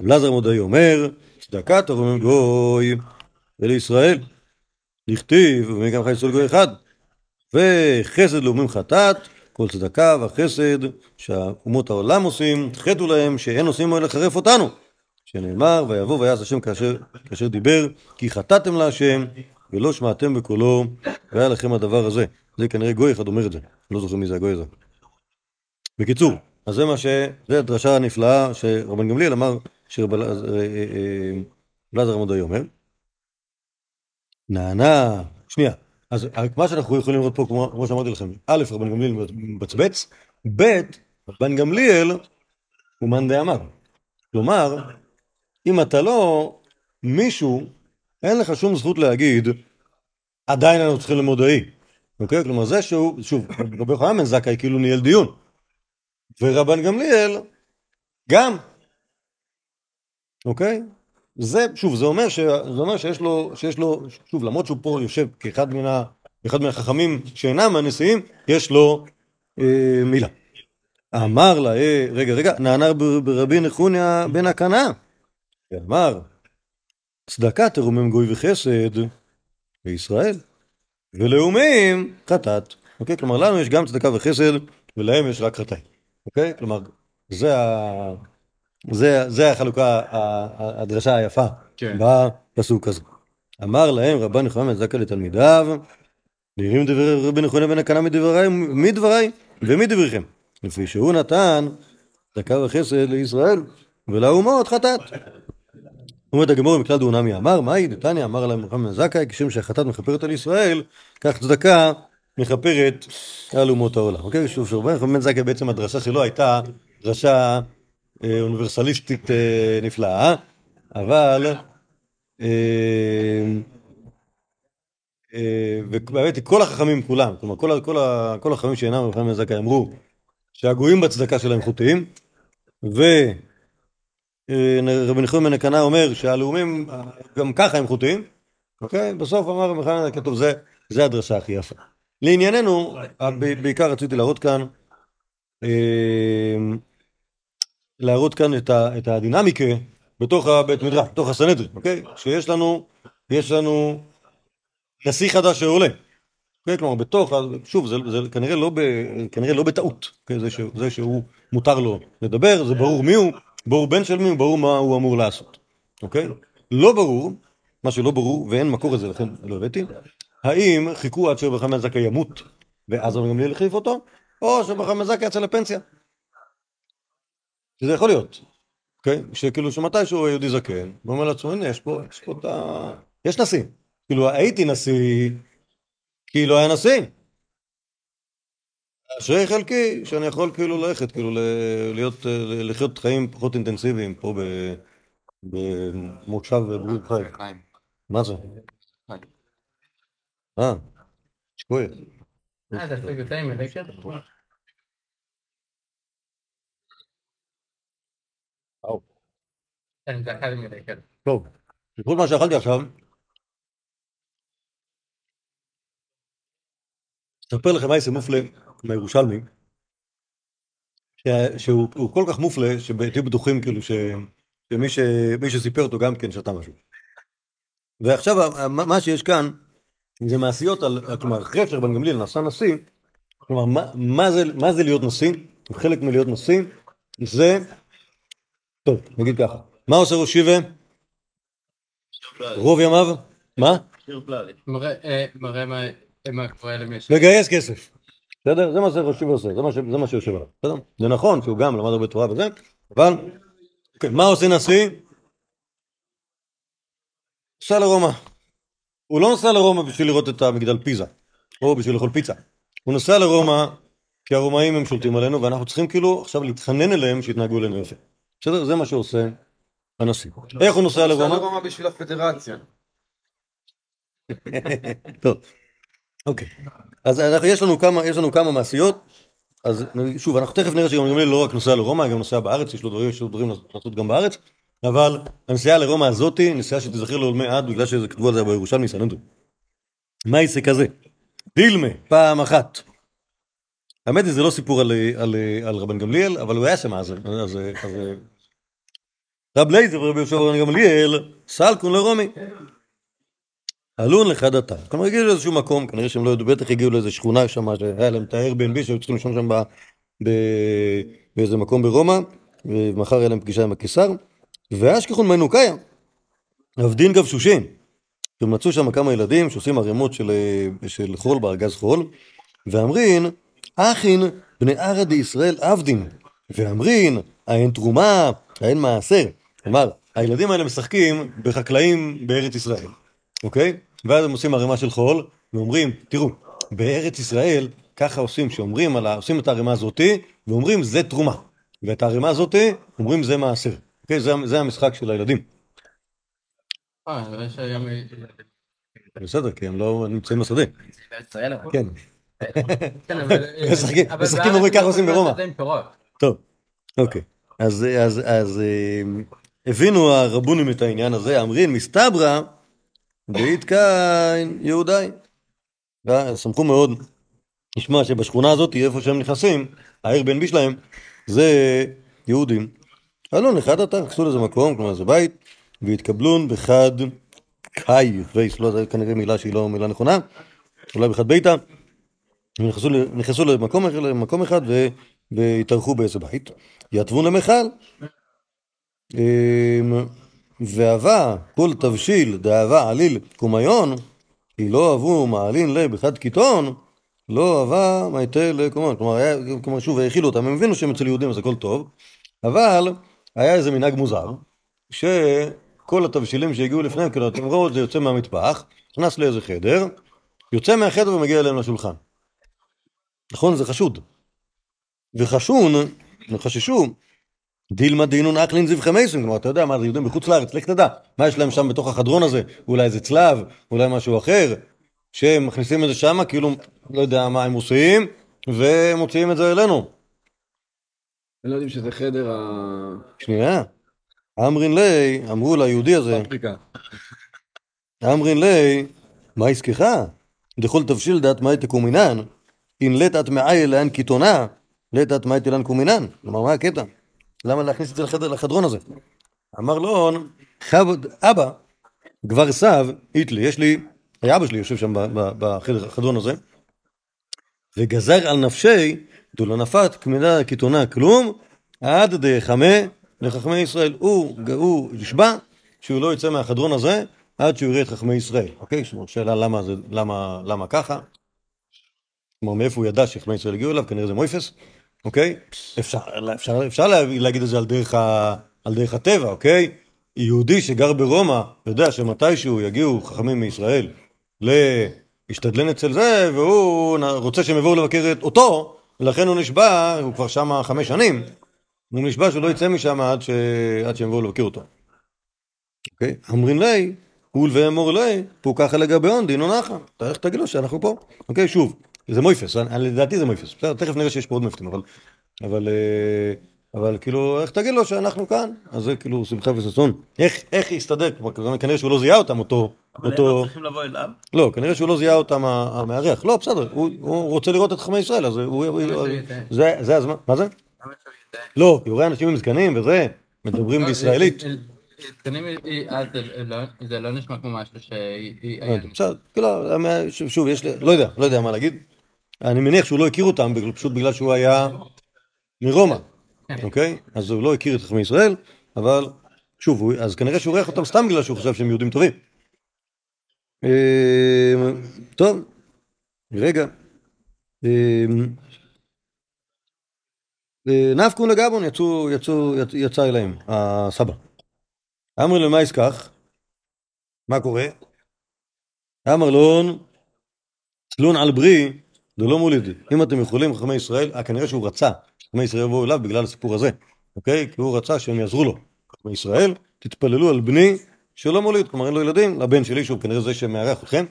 רב לזר מודעי אומר, צדקה תרומם גוי ולישראל, דכתיב, ומי גם חי ישראל גוי אחד, וחסד לאומים חטאת, כל צדקה וחסד שאומות העולם עושים, חטאו להם שאין עושים אלא לחרף אותנו. שנאמר, ויבוא ויעש השם כאשר, כאשר דיבר, כי חטאתם להשם, ולא שמעתם בקולו, והיה לכם הדבר הזה. זה כנראה גוי אחד אומר את זה, לא זוכר מי זה הגוי הזה. בקיצור, אז זה מה ש... זה הדרשה הנפלאה שרבן גמליאל אמר, שרב אלעזר עמודאי אומר. נענה, שנייה, אז מה שאנחנו יכולים לראות פה, כמו, כמו שאמרתי לכם, א', רבן גמליאל מבצבץ, ב', רבן גמליאל הוא מאן דאמר. כלומר, אם אתה לא מישהו, אין לך שום זכות להגיד, עדיין אנחנו צריכים למודעי. אוקיי? כלומר, זה שהוא, שוב, רבי יוחנן זכאי כאילו ניהל דיון. ורבן גמליאל, גם. אוקיי? זה, שוב, זה אומר, ש, זה אומר שיש, לו, שיש לו, שוב, למרות שהוא פה יושב כאחד מן, ה, אחד מן החכמים שאינם הנשיאים, יש לו אה, מילה. אמר לה, אה, רגע, רגע, נענה ברבי נחוניה בן הקנה. ואמר, צדקה תרומם גוי וחסד בישראל, ולאומים חטאת. אוקיי? כלומר, לנו יש גם צדקה וחסד, ולהם יש רק חטאי. אוקיי? כלומר, זה, ה... זה, זה החלוקה, הדרשה היפה כן. בפסוק הזה. אמר להם רבן נחמן זכא לתלמידיו, נראים דברי רבי נחמן בן הקנה מדבריי, מדבריי ומדבריכם. לפי שהוא נתן צדקה וחסד לישראל, ולאומות חטאת. אומרת הגמור מכלל דאונמי אמר, מהי דתניא אמר להם מוחמד זכאי, כשם שהחטאת מכפרת על ישראל, כך צדקה מכפרת על אומות העולם. אוקיי? שוב, מוחמד זכאי בעצם הדרשה שלו הייתה דרשה אוניברסליסטית אה, נפלאה, אבל אה, ובאמת כל החכמים כולם, כלומר כל, כל, כל החכמים שאינם מוחמד זכאי אמרו שהגויים בצדקה שלהם חוטאים, ו... רבי נחום בן הקנה אומר שהלאומים גם ככה הם חוטאים, אוקיי? בסוף אמר רבי נחום כתוב, זה, זה הדרשה הכי יפה. לענייננו, בעיקר רציתי להראות כאן, אה, להראות כאן את, ה, את הדינמיקה בתוך הבית מדרש, בתוך הסנהדרין, אוקיי? שיש לנו, יש לנו נשיא חדש שעולה. אוקיי? כלומר, בתוך, שוב, זה, זה כנראה, לא ב, כנראה לא בטעות, אוקיי? זה, ש, זה שהוא מותר לו לדבר, זה ברור מי הוא, ברור בן של מי, ברור מה הוא אמור לעשות, אוקיי? לא ברור, מה שלא ברור, ואין מקור לזה, לכן לא הבאתי, האם חיכו עד שרבי חמאל זכאי ימות, ואז רבי גמליאל החליף אותו, או שרבי חמאל זכאי יצא לפנסיה. שזה יכול להיות, אוקיי? שכאילו שמתישהו היהודי זקן, ואומר לעצמו, הנה, יש פה, יש פה את ה... יש נשיא. כאילו, הייתי נשיא, כאילו היה נשיא. אשרי חלקי שאני יכול כאילו ללכת, כאילו להיות, לחיות חיים פחות אינטנסיביים פה במושב ברור חי. מה זה? אה, שקוי. אה, זה אפילו יותר מלקר? טוב, בכל מה שאכלתי עכשיו, אספר לכם יעשה מופלה מהירושלמי, שהוא כל כך מופלה, שתהיו בטוחים כאילו שמי שסיפר אותו גם כן שתה משהו. ועכשיו מה שיש כאן זה מעשיות על, כלומר אחרי שרבן גמליאל נעשה נשיא, כלומר מה, מה, זה, מה זה להיות נשיא, חלק מלהיות נשיא זה, טוב נגיד ככה, מה עושה ראש שיבה? רוב ימיו? מה? מראה מה קורה למישהו. לגייס כסף. בסדר? זה מה שחושב עושה, זה מה, שיושב עליו, בסדר? זה נכון שהוא גם למד הרבה תורה וזה, אבל אוקיי, מה עושה נשיא? נוסע לרומא. הוא לא נוסע לרומא בשביל לראות את המגדל פיזה, או בשביל לאכול פיצה. הוא נוסע לרומא כי הרומאים הם שולטים עלינו, ואנחנו צריכים כאילו עכשיו להתחנן אליהם שיתנהגו אלינו יפה. בסדר? זה מה שעושה הנשיא. איך הוא נוסע לרומא? הוא נוסע לרומא בשביל הפדרציה. טוב. אוקיי. אז יש, לנו כמה, יש לנו כמה מעשיות. אז שוב, אנחנו תכף נראה שגם גמליאל לא רק נוסע לרומא, גם נוסע בארץ, יש לו דברים, יש לו דברים לעשות גם בארץ, אבל הנסיעה לרומא הזאתי, נסיעה שתזכר לעולמי עד, בגלל שזה כתבו על זה בירושלמי סנדרי. מה יעשה כזה? דילמה, פעם אחת. האמת היא, זה לא סיפור על, על, על רבן גמליאל, אבל הוא היה שם אז. אז, אז רב לייזר ורבי יהושע רבן גמליאל, סלקון לרומי. עלון לך דתה. כלומר, הגיעו לאיזשהו מקום, כנראה שהם לא ידעו, בטח הגיעו לאיזו שכונה שם, שהיה להם את ה-Airbnb שהיו צריכים לישון שם באיזה מקום ברומא, ומחר היה להם פגישה עם הקיסר, ואשכחון מנוקיה, עבדין גבשושין. ומצאו שם כמה ילדים שעושים ערימות של, של חול בארגז חול, ואמרין, אחין בני ערא דישראל עבדין, ואמרין, האין תרומה, האין מעשר. כלומר, הילדים האלה משחקים בחקלאים בארץ ישראל, אוקיי? ואז הם עושים ערימה של חול, ואומרים, תראו, בארץ ישראל, ככה עושים, שאומרים על ה... עושים את הערימה הזאתי, ואומרים זה תרומה. ואת הערימה הזאתי, אומרים זה מעשר. אוקיי? זה, זה המשחק של הילדים. אה. בסדר, כי הם לא נמצאים בשדה. כן. כן. משחקים, אומרים ככה לא עושים יכולים ברומא. טוב, אוקיי. אז אה, הבינו הרבונים את העניין הזה, אמרין מסתברא ואיתקין יהודאי. שמחו מאוד לשמוע שבשכונה הזאת, איפה שהם נכנסים, העיר בן בי שלהם, זה יהודים. אלון, אחד אתה, נכנסו לאיזה מקום, כלומר זה בית, והתקבלון בחד קאי, וייס, לא, זה כנראה מילה שהיא לא מילה נכונה, אולי בחד ביתה. נכנסו, נכנסו למקום, למקום אחד והתארחו באיזה בית. יתבון למכל. אמ, ואהבה כל תבשיל דאהבה עליל קומיון, כי לא אהבו מעלין לה בחד קיטון, לא אהבה מייתה לקומיון. כלומר, היה, כלומר, שוב, האכילו אותם, הם הבינו שהם אצל יהודים אז הכל טוב, אבל היה איזה מנהג מוזר, שכל התבשילים שהגיעו לפניהם, כאילו, אתם רואים, זה יוצא מהמטבח, נכנס לאיזה חדר, יוצא מהחדר ומגיע אליהם לשולחן. נכון? זה חשוד. וחשון, חששו, דילמה דינון אקלין זבחי מייסים, כלומר, אתה יודע מה, זה יהודים בחוץ לארץ, לך תדע, מה יש להם שם בתוך החדרון הזה, אולי איזה צלב, אולי משהו אחר, שהם מכניסים את זה שמה, כאילו, לא יודע מה הם עושים, ומוציאים את זה אלינו. הם לא יודעים שזה חדר שנייה. אמרין לי, אמרו ליהודי הזה. אמרין לי, מה עסקך? דכל תבשיל דעת מאי תקומינן, לית את מאי לאן קיתונה, את מאי תלן קומינן. כלומר, מה הקטע? למה להכניס את זה לחדר, לחדרון הזה? אמר לו, "חב- אבא, כבר סב, איתלי, יש לי, היה אבא שלי יושב שם ב- ב- בחדר, החדרון הזה, וגזר על נפשי, דולא נפת כמידה קיתונה כלום, עד דחמה לחכמי ישראל. הוא, הוא נשבע שהוא לא יצא מהחדרון הזה עד שהוא יראה את חכמי ישראל. אוקיי? שאלה למה, זה, למה, למה ככה? כלומר, מאיפה הוא ידע שחכמי ישראל הגיעו אליו? כנראה זה מויפס, אוקיי? אפשר, אפשר, אפשר לה- להגיד את זה על דרך, ה, על דרך הטבע, אוקיי? יהודי שגר ברומא יודע שמתישהו יגיעו חכמים מישראל להשתדלן אצל זה, והוא רוצה שהם יבואו לבקר את אותו, ולכן הוא נשבע, הוא כבר שם חמש שנים, הוא נשבע שהוא לא יצא משם עד, ש... עד שהם יבואו לבקר אותו. אוקיי? אמרין לי, אול ואמור לי, פה ככה לגביון, דינו נחה. אתה איך תגיד לו שאנחנו פה? אוקיי, שוב, זה מויפס, אני- לדעתי זה מויפס. בסדר, תכף נראה שיש פה עוד מפתים, אבל... אבל... אה, אבל כאילו, איך תגיד לו שאנחנו כאן? אז זה כאילו שמחה וששון. איך, איך יסתדר? כנראה שהוא לא זיהה אותם, אותו... אבל הם אותו... לא צריכים לבוא אליו. לא, כנראה שהוא לא זיהה אותם המארח. לא, בסדר, הוא, הוא רוצה לראות את חכמי ישראל, אז הוא... הוא- יטעה? זה, זה הזמן, מה זה? לא, כי הוא רואה אנשים עם זקנים וזה, מדברים לא, בישראלית. אה, אה, זקנים, אה, אז זה לא- זה לא נשמע כמו משהו שהיא... אה, בסדר, כאילו, שוב, יש לי, לא יודע, לא יודע מה להגיד. אני מניח שהוא לא הכיר אותם, פשוט בגלל שהוא היה מרומא, אוקיי? אז הוא לא הכיר את חכמי ישראל, אבל שוב, אז כנראה שהוא ריח אותם סתם בגלל שהוא חשב שהם יהודים טובים. אה, טוב, רגע. אה, אה, נפקון לגבון, יצאו, יצאו, יצ- יצא אליהם, הסבא. אמר לו, מה יסכך? מה קורה? אמר לון, צלון על ברי, זה לא מוליד. אם אתם יכולים, חכמי ישראל, אה, כנראה שהוא רצה שחכמי ישראל יבואו אליו בגלל הסיפור הזה, אוקיי? כי הוא רצה שהם יעזרו לו. חכמי ישראל, תתפללו על בני שלא מוליד, כלומר אין לו ילדים, לבן שלי, שהוא כנראה זה שמארח אתכם.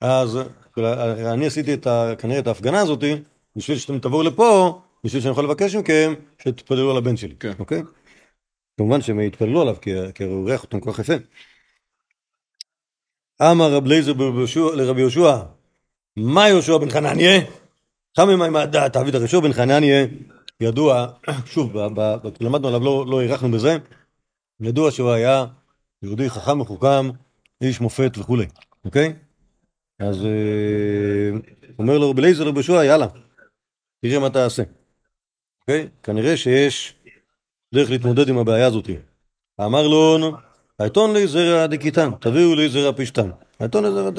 אז כאילו, אני עשיתי את ה, כנראה את ההפגנה הזאת, בשביל שאתם תבואו לפה, בשביל שאני יכול לבקש מכם שתתפללו על הבן שלי, כן. אוקיי? כמובן שהם יתפללו עליו, כי, כי הוא אירח אותם כל כך יפה. אמר רב לייזר לרבי יהושע, מה יהושע בן חנניה? חממה עם הדעת, עביד הרשוע בן חנניה, ידוע, שוב, למדנו עליו, לא לא הארכנו בזה, ידוע שהוא היה יהודי חכם מחוכם, איש מופת וכולי, אוקיי? אז אה, אומר לו רבי אליעזר לרבי יהושע, יאללה, תראה מה תעשה, אוקיי? כנראה שיש דרך להתמודד עם הבעיה הזאת. אמר לו, העיתון לי זרע תביאו לי זרע פשתן. העיתון לי זרע.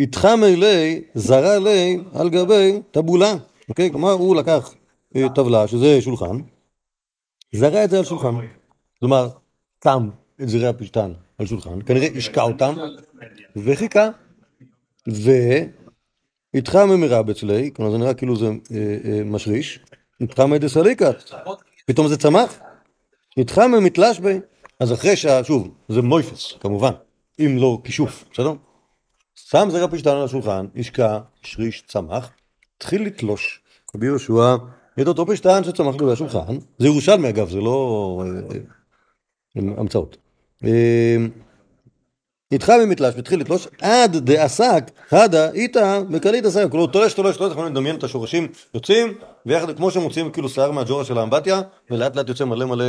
איתחם אלי, זרע לי על גבי טבולה. אוקיי? כלומר, הוא לקח אה, טבלה, שזה שולחן, זרע את זה על שולחן. כלומר, שם את זרעי הפשתן על שולחן, כנראה השקע אותם, וחיכה, ואיתחם מרבץ לי, כלומר זה נראה כאילו זה אה, אה, משריש, איתחם דסליקת, פתאום זה צמח, איתחם מתלש בי, אז אחרי שה... שוב, זה מויפס, כמובן, אם לא כישוף, בסדר? שם זרע פשתן על השולחן, השקע, שריש, צמח, התחיל לתלוש. רבי יהושע, את אותו פשתן שצמח על השולחן, זה ירושלמי אגב, זה לא אה, אה, המצאות. אה, איתך במתלש והתחיל לתלוש עד דעסק, הדה איתה בקלית עסק, הוא תולש תולש תולש, יכולים לדמיין את השורשים יוצאים, ויחד כמו שמוצאים כאילו שיער מהג'ורה של האמבטיה, ולאט לאט יוצא מלא מלא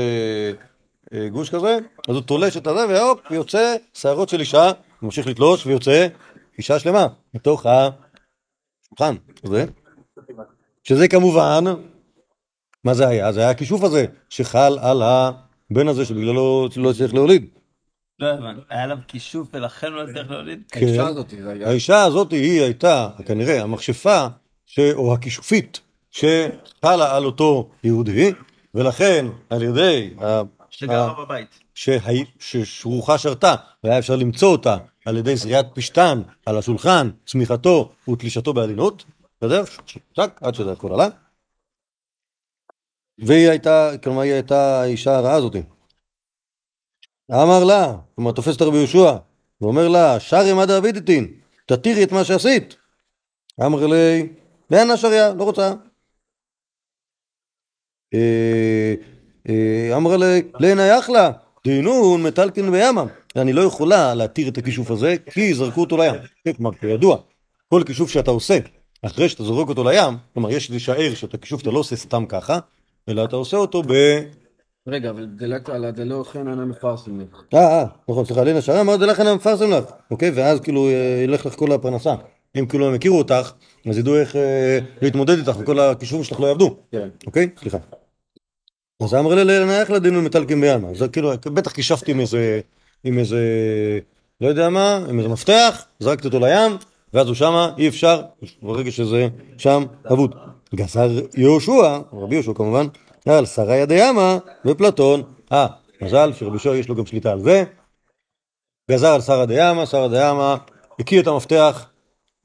גוש כזה, אז הוא תולש את הזה, והופ, יוצא שערות של אישה, ממשיך לתלוש ויוצא אישה שלמה, מתוך השולחן הזה, שזה כמובן, מה זה היה? זה היה הכישוף הזה, שחל על הבן הזה שבגללו לא הצליח להוליד. לא הבנתי, היה עליו כישוף ולכן לא הצליח להוליד? כן. האישה הזאת, זה היה... האישה הזאת היא הייתה כנראה המכשפה. או הכישופית שחלה על אותו יהודי ולכן על ידי. שגרה בבית. שהי... שרוחה שרתה והיה אפשר למצוא אותה על ידי זריעת פשתן על השולחן, צמיחתו ותלישתו בעדינות, בסדר? צ'ק, עד שזה הכל עלה. והיא הייתה, כלומר היא הייתה האישה הרעה הזאת. אמר לה, כלומר תופס את רבי יהושע, ואומר לה, שרי מה דאבידתין, תתירי את מה שעשית. אמר לי, לאן השריה, לא רוצה. אה, אה, אמר לי, לעינייך לה, דינון מטלקין בימה. אני לא יכולה להתיר את הכישוף הזה, כי זרקו אותו לים. כלומר, כידוע, כל כישוף שאתה עושה, אחרי שאתה זורק אותו לים, כלומר, יש לשער שאת הכישוף אתה לא עושה סתם ככה, אלא אתה עושה אותו ב... רגע, אבל דילגת על הדלא חן אנא מפרסם לי. אה, אה, נכון, סליחה, לינה שרה, אמרת לכן אני מפרסם לך, אוקיי? ואז כאילו אה, ילך לך כל הפרנסה. אם כאילו הם הכירו אותך, אז ידעו איך אה, להתמודד איתך, וכל הכישורים שלך לא יעבדו, כן. אוקיי? סליחה. אז אמר לי, לנערך לדין מטלקים בימה. זה כאילו, בטח כישפתי עם איזה, עם איזה, לא יודע מה, עם איזה מפתח, זרקתי אותו לים, ואז הוא שמה, אי אפשר, ברגע שזה שם, אבוד. גזר יהושע, רבי יהושע כמובן, על שרה דיאמה ופלטון. אה, מזל שרבי יהושע יש לו גם שליטה על זה. גזר על שרה דיאמה, שרה דיאמה, הקיא את המפתח,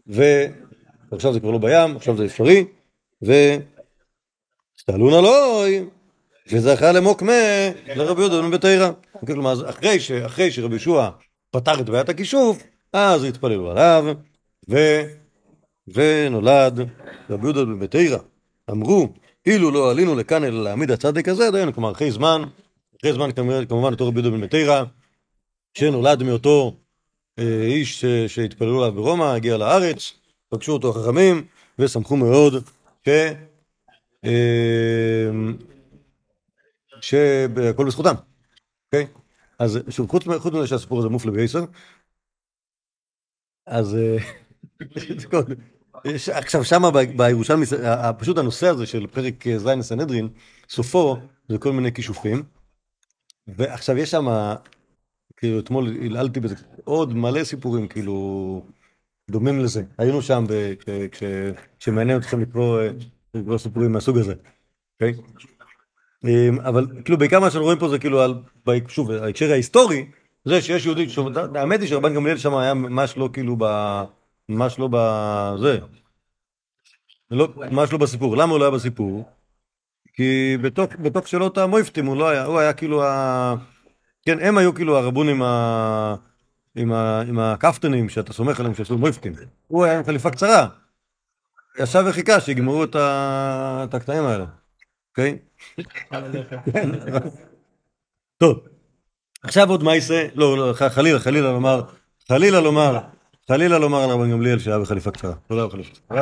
ועכשיו זה כבר לא בים, עכשיו זה אפשרי, וסתלונה לוי, וזכה למוקמה לרבי יהודה בן בתרא. כלומר, אחרי, שרבי יהושע פתר את בעיית הכישוף, אז התפללו עליו, ונולד רבי יהודה בן בתרא. אמרו, אילו לא עלינו לכאן אלא להעמיד הצדק הזה, דיינו, כלומר, אחרי זמן, אחרי זמן כמובן, אותו רבי יהודה בן בתרא, שנולד מאותו אה, איש שהתפללו עליו ברומא, הגיע לארץ, פגשו אותו החכמים, ושמחו מאוד ש... שהכל בזכותם, אוקיי? אז שוב, חוץ מזה שהסיפור הזה מופלא בעשר, אז אה, עכשיו שמה בירושלמי, פשוט הנושא הזה של פרק אה, ז' לסנהדרין, סופו זה כל מיני כישופים, ועכשיו יש שם, כאילו אתמול הלעלתי בזה, עוד מלא סיפורים כאילו דומים לזה. היינו שם, כשמעניין אתכם לקרוא אה, לקרוא סיפורים מהסוג הזה, אוקיי? אמ, אבל כאילו בעיקר מה שאנחנו רואים פה זה כאילו על, שוב, ההקשר ההיסטורי, זה שיש יהודי, שוב, האמת היא שרבן גמליאל שם היה ממש לא כאילו ב... ממש לא ב... זה. לא, ממש לא בסיפור. למה הוא לא היה בסיפור? כי בתוך, בתוך שאלות המויפטים הוא לא היה, הוא היה כאילו ה... כן, הם היו כאילו הרבונים ה... עם, ה... עם הכפתנים שאתה סומך עליהם שעשו מויפטים. הוא היה עם חליפה קצרה. ישב וחיכה שיגמרו את, ה... את הקטעים האלה, אוקיי? טוב, עכשיו עוד מייסה, לא, לא, חלילה, חלילה לומר, חלילה לומר, חלילה לומר על רבן גמליאל שהיה בחליפה קצרה. לא היה בחליפה.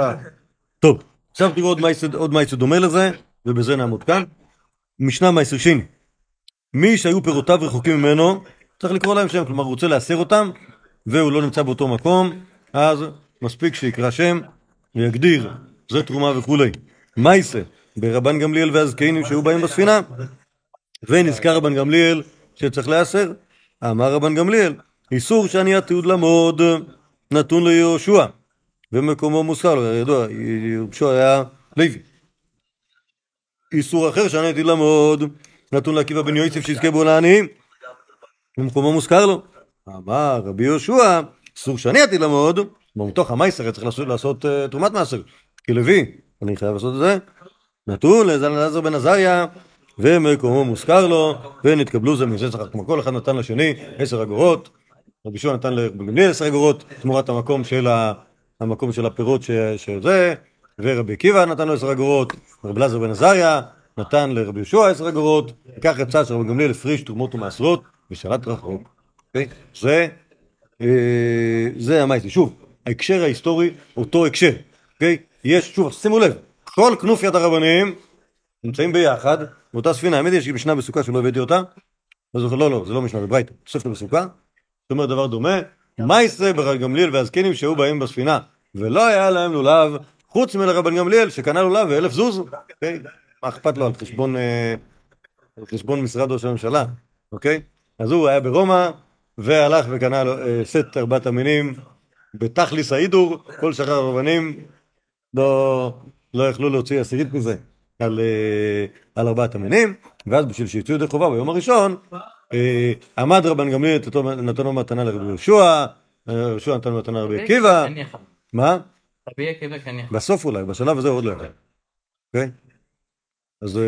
טוב, עכשיו תראו עוד מעשה דומה לזה, ובזה נעמוד כאן. משנה מעשר שני. מי שהיו פירותיו רחוקים ממנו, צריך לקרוא להם שם, כלומר הוא רוצה להסר אותם, והוא לא נמצא באותו מקום, אז מספיק שיקרא שם ויגדיר, זה תרומה וכולי. מייסה, ברבן גמליאל והזקנים שהיו באים בספינה, ונזכר רבן גמליאל שצריך להיאסר. אמר רבן גמליאל, איסור שאני התיעוד למוד נתון ליהושע, ומקומו מוזכר ידוע, יהושע היה לוי. איסור אחר שאני התיעוד למוד נתון לעקיבא בן יוסף שיזכה בו לעניים, ומקומו מוזכר לו. אמר רבי יהושע, איסור שאני עתיד לעמוד, מתוך המייסר צריך לעשות, uh, תרומת מעשר, כלוי, אני חייב לעשות את זה. נתון לאלעזר בן עזריה, ומקומו מוזכר לו, ונתקבלו זה מזה שכר, כמו כל אחד נתן לשני עשר אגורות, רבי יהושע נתן לרבי גמליאל עשר אגורות, תמורת המקום של, ה, המקום של הפירות ש, שזה, ורבי עקיבא נתן לו עשר אגורות, רבי אלעזר בן עזריה נתן לרבי יהושע עשר אגורות, וכך יצא שרבי גמליאל הפריש תרומות ומעשרות, ושרת רחוק. אוקיי? זה, אה, זה המייסי. שוב, ההקשר ההיסטורי, אותו הקשר. אוקיי? יש, שוב, שימו לב, כל כנופיית הרבנים נמצאים ביחד, באותה ספינה. האמת היא שיש משנה בסוכה שלא הבאתי אותה. לא זוכר, לא, לא, זה לא משנה, זה ברייתא, תוספתא בסוכה. זאת אומרת דבר דומה, מייסה ברב גמליאל והזקנים שהיו באים בספינה, ולא היה להם לולב, חוץ מלרבן גמליאל שקנה לולב ואלף זוז. אוקיי? מה אכפת לו על חשבון, אה, על חשבון משרד ראש הממשלה, אוקיי? אז הוא היה ברומא, והלך וקנה לו, אה, סט ארבעת המינים בתכליס ההידור, כל שאר הרבנים לא, לא יכלו להוציא עשירית מזה על, אה, על ארבעת המינים, ואז בשביל שיצאו ידי חובה ביום הראשון, אה, עמד רבן גמליאל, לו מתנה לרבי יהושע, אה, יהושע נתן לו מתנה לרבי עקיבא. מה? רבי עקיבא יכול. בסוף אולי, בשלב הזה עוד לא יכול. אוקיי? אז...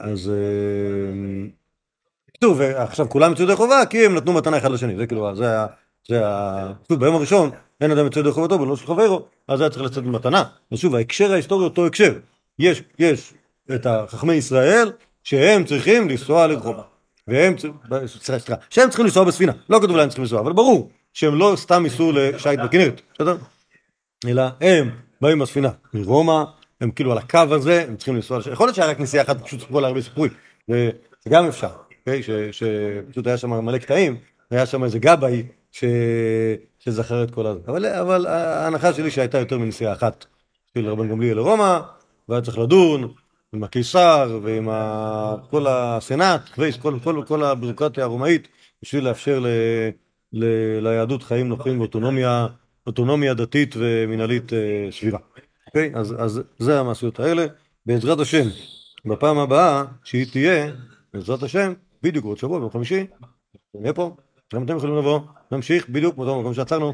אז... בקיצור, ועכשיו כולם יצאו ידי חובה כי הם נתנו מתנה אחד לשני, זה כאילו, זה ה... זה ה... ביום הראשון אין אדם יוצא ידי חובתו ולא של חברו, אז היה צריך לצאת במתנה. אז שוב, ההקשר ההיסטורי אותו הקשר. יש, יש את החכמי ישראל שהם צריכים לנסוע לרחובה. והם צריכים, סליחה, שהם צריכים לנסוע בספינה. לא כתוב להם צריכים לנסוע, אבל ברור שהם לא סתם ייסעו לשייט בכנרת, בסדר? אלא הם באים בספינה מרומא, הם כאילו על הקו הזה, הם צריכים לנסוע, יכול להיות שהיה רק נסיעה אחת, פשוט סיפרו לה הרבה סיפורים, זה גם אפשר, אוקיי? שפשוט היה שם מלא קטעים, היה שם איזה גבאי ש- שזכר את כל הזה, אבל, אבל ההנחה שלי שהייתה יותר מנסיעה אחת של רבן גמליאל לרומא, והיה צריך לדון עם הקיסר ועם ה... כל הסנאט, כל, כל, כל הבירוקרטיה הרומאית, בשביל לאפשר ל... ל... ליהדות חיים נוחים ואוטונומיה אוטונומיה דתית ומנהלית אה, סבירה. אוקיי? אז, אז זה המעשיות האלה. בעזרת השם, בפעם הבאה, שהיא תהיה, בעזרת השם, בדיוק בעוד שבוע, ביום חמישי, נהיה פה, גם אתם יכולים לבוא, נמשיך בדיוק באותו מקום שעצרנו.